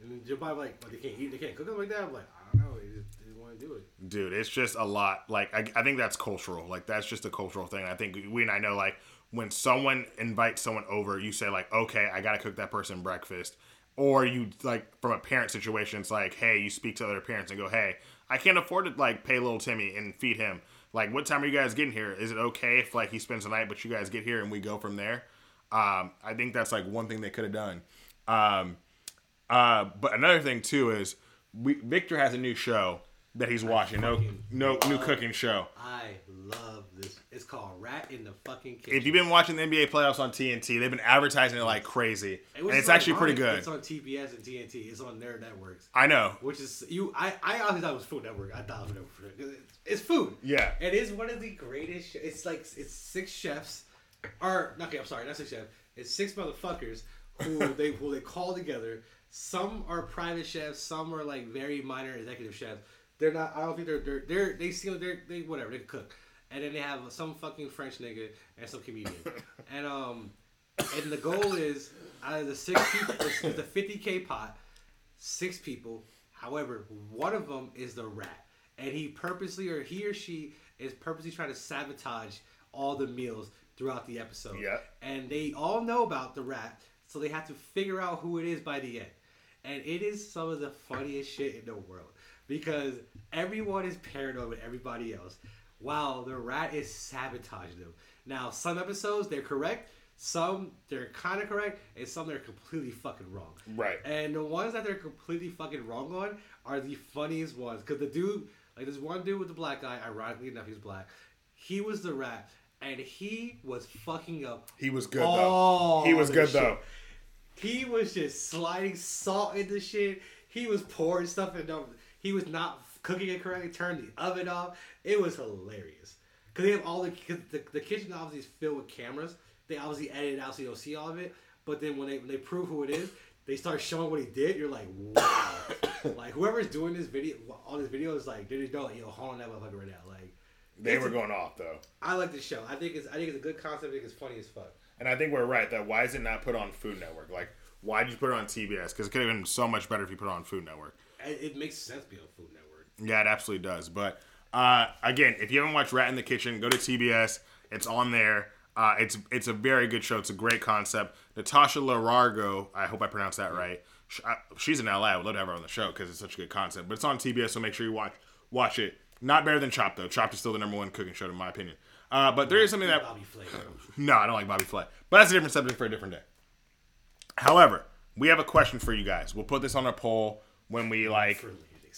Speaker 2: and then they're probably like but they can't eat they can't cook them like that I'm like I don't know they just didn't want to do it
Speaker 1: Dude, it's just a lot. Like I, I think that's cultural. Like that's just a cultural thing. I think we and I know like when someone invites someone over, you say like, okay, I gotta cook that person breakfast. Or you like from a parent situation, it's like, hey, you speak to other parents and go, hey, I can't afford to like pay little Timmy and feed him. Like, what time are you guys getting here? Is it okay if like he spends the night, but you guys get here and we go from there? Um, I think that's like one thing they could have done. Um, uh, but another thing too is we Victor has a new show that he's watching. No, no new cooking show.
Speaker 2: I love this it's called Rat in the fucking kitchen
Speaker 1: If you've been watching the NBA playoffs on TNT, they've been advertising it like crazy, and it's
Speaker 2: on-
Speaker 1: actually pretty good.
Speaker 2: it's on TBS and TNT it's on their networks
Speaker 1: I know.
Speaker 2: which is you I I honestly thought it was Food Network I thought it was Food Network it's, it's food
Speaker 1: Yeah.
Speaker 2: It is one of the greatest. It's like it's six chefs, or not. Okay, I'm sorry, not six chefs. It's six motherfuckers who (laughs) they who they call together. Some are private chefs. Some are like very minor executive chefs. They're not. I don't think they're they're, they're they seem they're they whatever they cook. And then they have some fucking French nigga and some comedian. and um, and the goal is out of the six people, it's the 50k pot six people. However, one of them is the rat, and he purposely or he or she is purposely trying to sabotage all the meals throughout the episode.
Speaker 1: Yeah.
Speaker 2: And they all know about the rat, so they have to figure out who it is by the end. And it is some of the funniest shit in the world because everyone is paranoid with everybody else, while the rat is sabotaging them. Now, some episodes they're correct, some they're kind of correct, and some they're completely fucking wrong.
Speaker 1: Right.
Speaker 2: And the ones that they're completely fucking wrong on are the funniest ones. Cause the dude, like this one dude with the black guy, ironically enough, he's black. He was the rat, and he was fucking up.
Speaker 1: He was good though. He was good
Speaker 2: shit.
Speaker 1: though.
Speaker 2: He was just sliding salt into shit. He was pouring stuff in. He was not cooking it correctly. Turned the oven off. It was hilarious. Cause they have all the cause the, the kitchen obviously is filled with cameras. They obviously edit it out so you don't see all of it. But then when they when they prove who it is, they start showing what he did. You're like, wow. (coughs) like whoever's doing this video on this video is like, they know, yo, hold on that motherfucker right now. Like,
Speaker 1: They were going off though.
Speaker 2: I like the show. I think it's I think it's a good concept. I think it's funny as fuck.
Speaker 1: And I think we're right that why is it not put on Food Network? Like, why did you put it on TBS? Because it could have been so much better if you put it on Food Network.
Speaker 2: It, it makes sense being on Food Network.
Speaker 1: Yeah, it absolutely does. But uh, again, if you haven't watched Rat in the Kitchen, go to TBS. It's on there. Uh, it's it's a very good show. It's a great concept. Natasha Larargo, I hope I pronounced that right. Sh- I- She's in LA. I would love to have her on the show because it's such a good concept. But it's on TBS, so make sure you watch watch it. Not better than Chopped though. Chopped is still the number one cooking show in my opinion. Uh, but there is something that
Speaker 2: Bobby Flay.
Speaker 1: no, I don't like Bobby Flay. But that's a different subject for a different day. However, we have a question for you guys. We'll put this on a poll when we like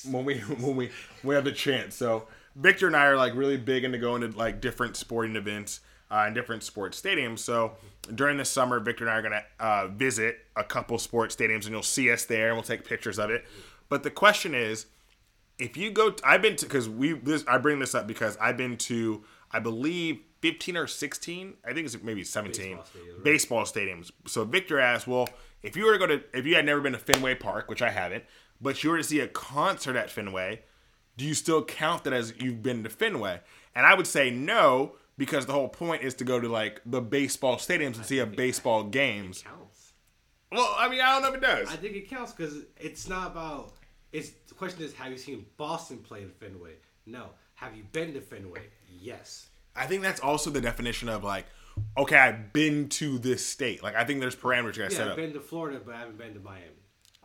Speaker 1: (laughs) When we when we we have the chance. So Victor and I are like really big into going to like different sporting events uh, and different sports stadiums. So during the summer, Victor and I are gonna uh, visit a couple sports stadiums, and you'll see us there, and we'll take pictures of it. But the question is, if you go, i I've been to because we this I bring this up because I've been to I believe 15 or 16, I think it's maybe 17
Speaker 2: Baseball stadiums, right?
Speaker 1: baseball stadiums. So Victor asked, well, if you were to go to, if you had never been to Fenway Park, which I haven't, but you were to see a concert at Fenway, do you still count that as you've been to Fenway? And I would say no, because the whole point is to go to like the baseball stadiums and see a baseball games.
Speaker 2: Counts.
Speaker 1: Well, I mean, I don't know if it does.
Speaker 2: I think it counts because it's not about. It's the question is, have you seen Boston play in Fenway? No. Have you been to Fenway? Yes.
Speaker 1: I think that's also the definition of like, okay, I've been to this state. Like, I think there's parameters you gotta set
Speaker 2: Yeah, I've
Speaker 1: up.
Speaker 2: been to Florida, but I haven't been to Miami.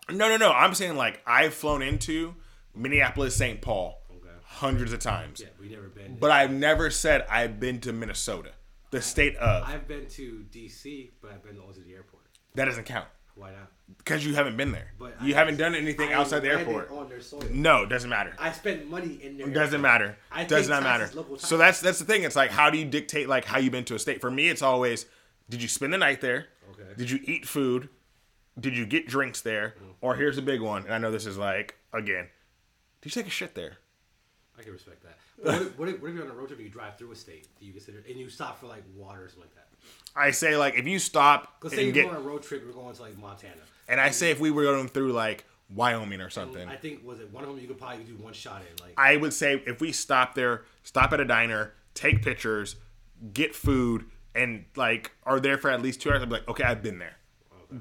Speaker 1: No, no, no. I'm saying like I've flown into Minneapolis, St. Paul,
Speaker 2: Okay.
Speaker 1: hundreds of times.
Speaker 2: Yeah, we never been.
Speaker 1: But I've never said I've been to Minnesota, the state of.
Speaker 2: I've been to DC, but I've been to the airport.
Speaker 1: That doesn't count
Speaker 2: Why not?
Speaker 1: because you haven't been there.
Speaker 2: But
Speaker 1: you
Speaker 2: I-
Speaker 1: haven't done anything
Speaker 2: I
Speaker 1: outside the airport.
Speaker 2: On their soil.
Speaker 1: No, doesn't matter.
Speaker 2: I spent money in there.
Speaker 1: It doesn't matter.
Speaker 2: I
Speaker 1: Does not matter. So that's that's the thing. It's like how do you dictate like how you've been to a state? For me, it's always did you spend the night there?
Speaker 2: Okay.
Speaker 1: Did you eat food? Did you get drinks there? Or mm-hmm. here's a big one, and I know this is like again, did you take a shit there?
Speaker 2: I can respect that. What if, what, if, what if you're on a road trip and you drive through a state? Do you consider and you stop for like water or something like that?
Speaker 1: I say like if you stop
Speaker 2: Let's say
Speaker 1: and
Speaker 2: you're
Speaker 1: get,
Speaker 2: going on a road trip, you're going to like Montana.
Speaker 1: and I say if we were going through like Wyoming or something,
Speaker 2: I think was it one of them you could probably do one shot in like
Speaker 1: I would say if we stop there, stop at a diner, take pictures, get food, and like are there for at least two hours, I'd be like, okay, I've been there,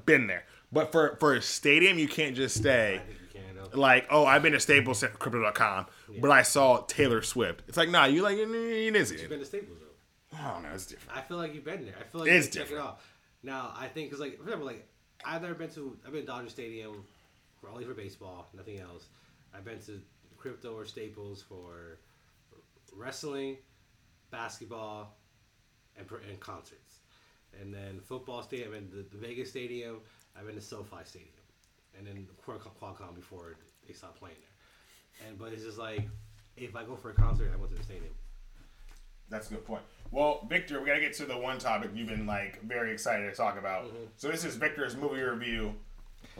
Speaker 1: been there. But for for a stadium, you can't just stay
Speaker 2: I think you can. though.
Speaker 1: like, oh, I've been to Staples Crypto.com, but I saw Taylor Swift. It's like, nah, you like you
Speaker 2: You've been to Staples though.
Speaker 1: I don't know, it's different.
Speaker 2: I feel like you've been there. I feel like
Speaker 1: It's
Speaker 2: can check it
Speaker 1: different.
Speaker 2: out. Now I think because like for example, like I've never been to I've been to Dodger Stadium for only for baseball, nothing else. I've been to Crypto or Staples for wrestling, basketball, and, and concerts. And then football stadium and the, the Vegas Stadium. I've been to SoFi Stadium, and then Qualcomm, before they stopped playing there. And but it's just like if I go for a concert, I go to the stadium.
Speaker 1: That's a good point. Well, Victor, we gotta get to the one topic you've been like very excited to talk about. Mm-hmm. So this is Victor's movie review,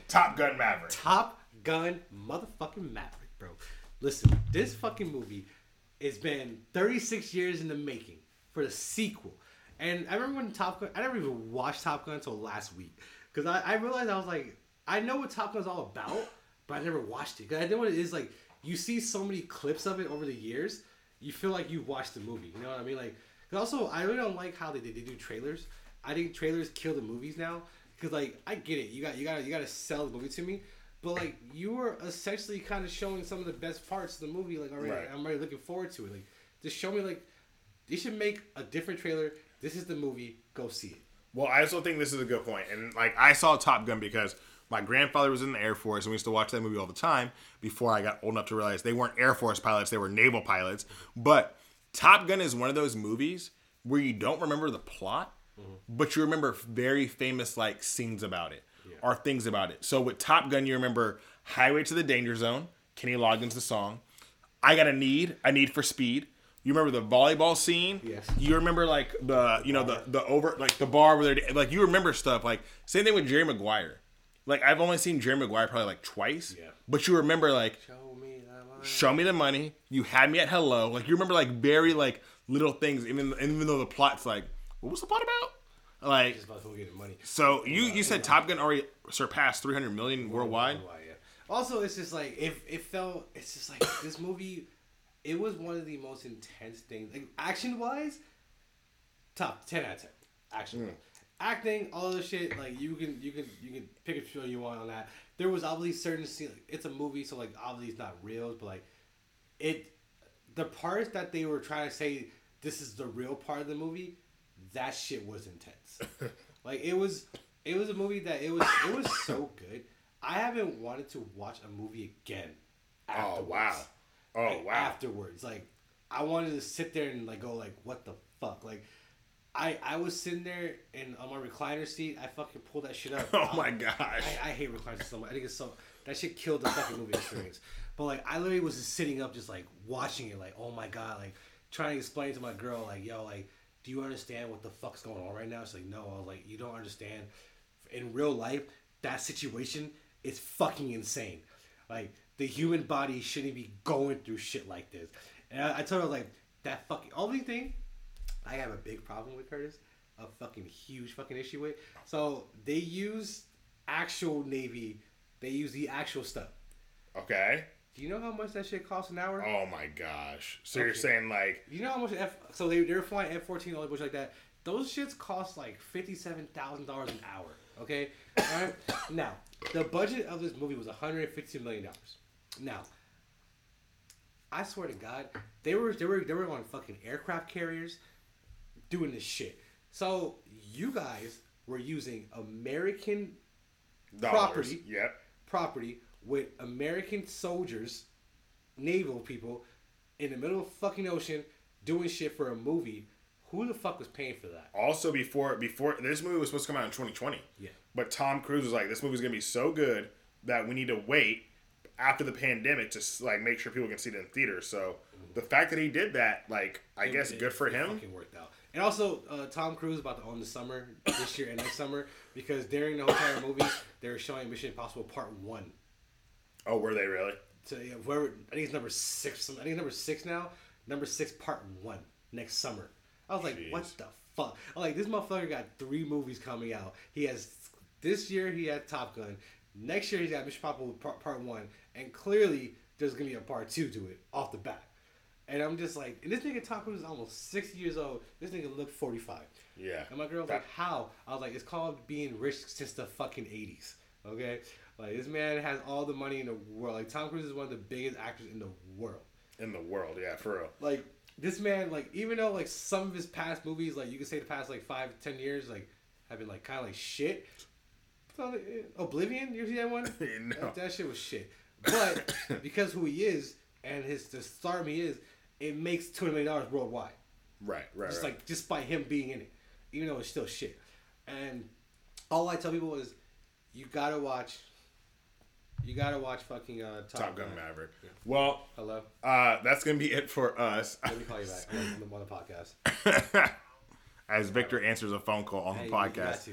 Speaker 1: Top Gun Maverick.
Speaker 2: Top Gun motherfucking Maverick, bro. Listen, this fucking movie has been 36 years in the making for the sequel. And I remember when Top Gun, I never even watched Top Gun until last week. Because I, I realized I was like, I know what Top Gun's all about, but I never watched it. Because I know what it is like. You see so many clips of it over the years, you feel like you watched the movie. You know what I mean? Like, 'cause also, I really don't like how they, they do trailers. I think trailers kill the movies now. Because like, I get it. You got you got you got to sell the movie to me. But like, you were essentially kind of showing some of the best parts of the movie. Like, already,
Speaker 1: Right.
Speaker 2: I'm already looking forward to it. Like, just show me like, they should make a different trailer. This is the movie. Go see it.
Speaker 1: Well, I also think this is a good point, and like I saw Top Gun because my grandfather was in the Air Force, and we used to watch that movie all the time. Before I got old enough to realize they weren't Air Force pilots; they were naval pilots. But Top Gun is one of those movies where you don't remember the plot, mm-hmm. but you remember very famous like scenes about it or things about it. So with Top Gun, you remember Highway to the Danger Zone, Kenny Loggins the song. I got a need, a need for speed. You remember the volleyball scene?
Speaker 2: Yes.
Speaker 1: You remember like the you know the the over like the bar where they're like you remember stuff like same thing with Jerry Maguire. Like I've only seen Jerry Maguire probably like twice.
Speaker 2: Yeah.
Speaker 1: But you remember like
Speaker 2: Show me that money.
Speaker 1: show me the money. You had me at hello. Like you remember like very like little things even even though the plot's like what was the plot about? Like
Speaker 2: Just about who getting money.
Speaker 1: so you you said Top Gun already surpassed 300 million worldwide.
Speaker 2: Worldwide, yeah. Also, it's just like if it felt, it's just like this movie. It was one of the most intense things, like action wise. Top ten out of ten. Action, mm. acting, all of the shit. Like you can, you can, you can pick a show you want on that. There was obviously certain scenes. Like, it's a movie, so like obviously it's not real, but like it, the parts that they were trying to say this is the real part of the movie, that shit was intense. (laughs) like it was, it was a movie that it was, it was so (coughs) good. I haven't wanted to watch a movie again.
Speaker 1: Oh wow. Oh
Speaker 2: Like,
Speaker 1: wow.
Speaker 2: Afterwards, like I wanted to sit there and like go like, what the fuck, like. I, I was sitting there and on my recliner seat, I fucking pulled that shit up. (laughs)
Speaker 1: Oh my gosh.
Speaker 2: I, I hate recliners so much. I think it's so that shit killed the fucking movie experience. But like I literally was just sitting up, just like watching it, like oh my god, like trying to explain to my girl, like yo, like do you understand what the fuck's going on right now? She's like no, I was like you don't understand. In real life, that situation is fucking insane. Like the human body shouldn't be going through shit like this. And I, I told her like that fucking only thing I have a big problem with Curtis, a fucking huge fucking issue with. So they use actual Navy, they use the actual stuff.
Speaker 1: Okay.
Speaker 2: Do you know how much that shit costs an hour?
Speaker 1: Oh my gosh. So you're saying like
Speaker 2: You know how much F? So they they were flying F fourteen all the bush like that. Those shits cost like fifty seven thousand dollars an hour. Okay, all right. (coughs) Now the budget of this movie was one hundred fifty million dollars. Now, I swear to God, they were they were they were on fucking aircraft carriers doing this shit. So you guys were using American
Speaker 1: dollars.
Speaker 2: Property.
Speaker 1: Yep.
Speaker 2: property with American soldiers, naval people, in the middle of fucking ocean doing shit for a movie. Who the fuck was paying for that?
Speaker 1: Also before before this movie was supposed to come out in 2020.
Speaker 2: Yeah.
Speaker 1: But Tom Cruise was like, this movie's gonna be so good that we need to wait after the pandemic to like make sure people can see it in theaters. So the fact that he did that, like, I guess
Speaker 2: It-
Speaker 1: good for
Speaker 2: it
Speaker 1: him.
Speaker 2: Fucking worked out. And also, uh, Tom Cruise about to own the summer this year and next summer because during the whole entire movie they were showing Mission Impossible Part One.
Speaker 1: Oh, were they really?
Speaker 2: So yeah, whoever I think it's number six. I think it's number six now. Number six, Part One next summer. I was like,
Speaker 1: Jeez.
Speaker 2: what the fuck? I'm like, this motherfucker got three movies coming out. He has this year he had Top Gun. Next year he's got Mission Impossible Part, part One, and clearly there's gonna be a Part Two to it off the bat. And I'm just like, and this nigga Tom Cruise is almost 60 years old. This nigga looked 45.
Speaker 1: Yeah.
Speaker 2: And my girl was like, how? I was like, it's called being rich since the fucking 80s. Okay? Like, this man has all the money in the world. Like, Tom Cruise is one of the biggest actors in the world.
Speaker 1: In the world, yeah, for real.
Speaker 2: Like, this man, like, even though, like, some of his past movies, like, you could say the past, like, five, ten years, like, have been, like, kind of like shit. So, Oblivion, you see that one? (laughs)
Speaker 1: No.
Speaker 2: That, that shit was shit. But (coughs) because who he is and his the stardom he is, it makes $200 million worldwide
Speaker 1: Right, right,
Speaker 2: just
Speaker 1: right.
Speaker 2: like just by him being in it, even though it's still shit. And all I tell people is, you gotta watch. You gotta watch fucking uh, Top,
Speaker 1: Top Gun
Speaker 2: Gun.
Speaker 1: Maverick. Well,
Speaker 2: Hello,
Speaker 1: uh, that's gonna be it for us. (laughs)
Speaker 2: let me call you back. On the, on the podcast. (laughs)
Speaker 1: As Victor answers a phone call on
Speaker 2: Hey,
Speaker 1: the podcast.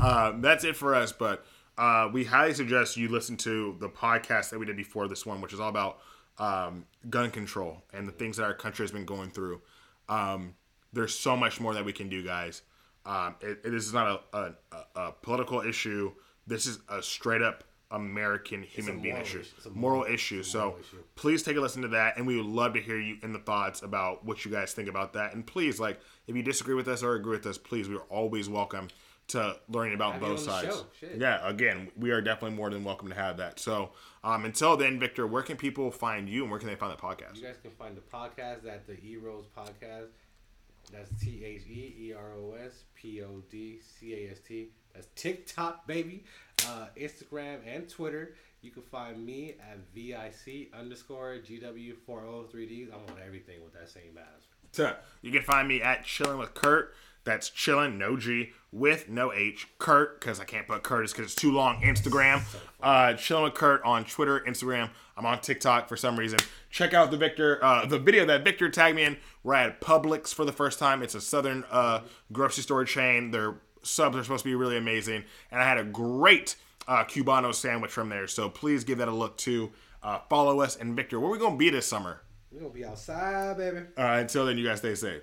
Speaker 1: Um, that's it for us. But uh, we highly suggest you listen to the podcast that we did before this one, which is all about um, gun control and the things that our country has been going through. Um, there's so much more that we can do, guys. Um, it, it is not a, a, a, political issue. This is a straight up American human being issue,
Speaker 2: issue. It's a
Speaker 1: moral,
Speaker 2: moral-
Speaker 1: issue. So
Speaker 2: moral issue.
Speaker 1: please take a listen to that, and we would love to hear you in the thoughts about what you guys think about that. And please, like, if you disagree with us or agree with us, please, we're always welcome to learning about
Speaker 2: Have
Speaker 1: both sides. Yeah, again, we are definitely more than welcome to have that. So um, until then, Victor, where can people find you, and where can they find the podcast?
Speaker 2: You guys can find the podcast at the E Rose Podcast. That's T H E E R O S P O D C A S T. That's TikTok, baby. Uh, Instagram and Twitter. You can find me at VIC underscore GW403D. I'm on everything with that same ass.
Speaker 1: So, you can find me at Chilling with Kurt. That's chillin', no G, with no H. Kurt, because I can't put Curtis because it's too long. Instagram. Uh, chillin' with Kurt on Twitter, Instagram. I'm on TikTok for some reason. Check out the Victor, uh, the video that Victor tagged me in. We're at Publix for the first time. It's a southern uh, grocery store chain. Their subs are supposed to be really amazing. And I had a great uh, Cubano sandwich from there. So please give that a look too. Uh, follow us. And Victor, where we going to be this summer?
Speaker 2: We're to be outside, baby.
Speaker 1: Uh, until then, you guys stay safe.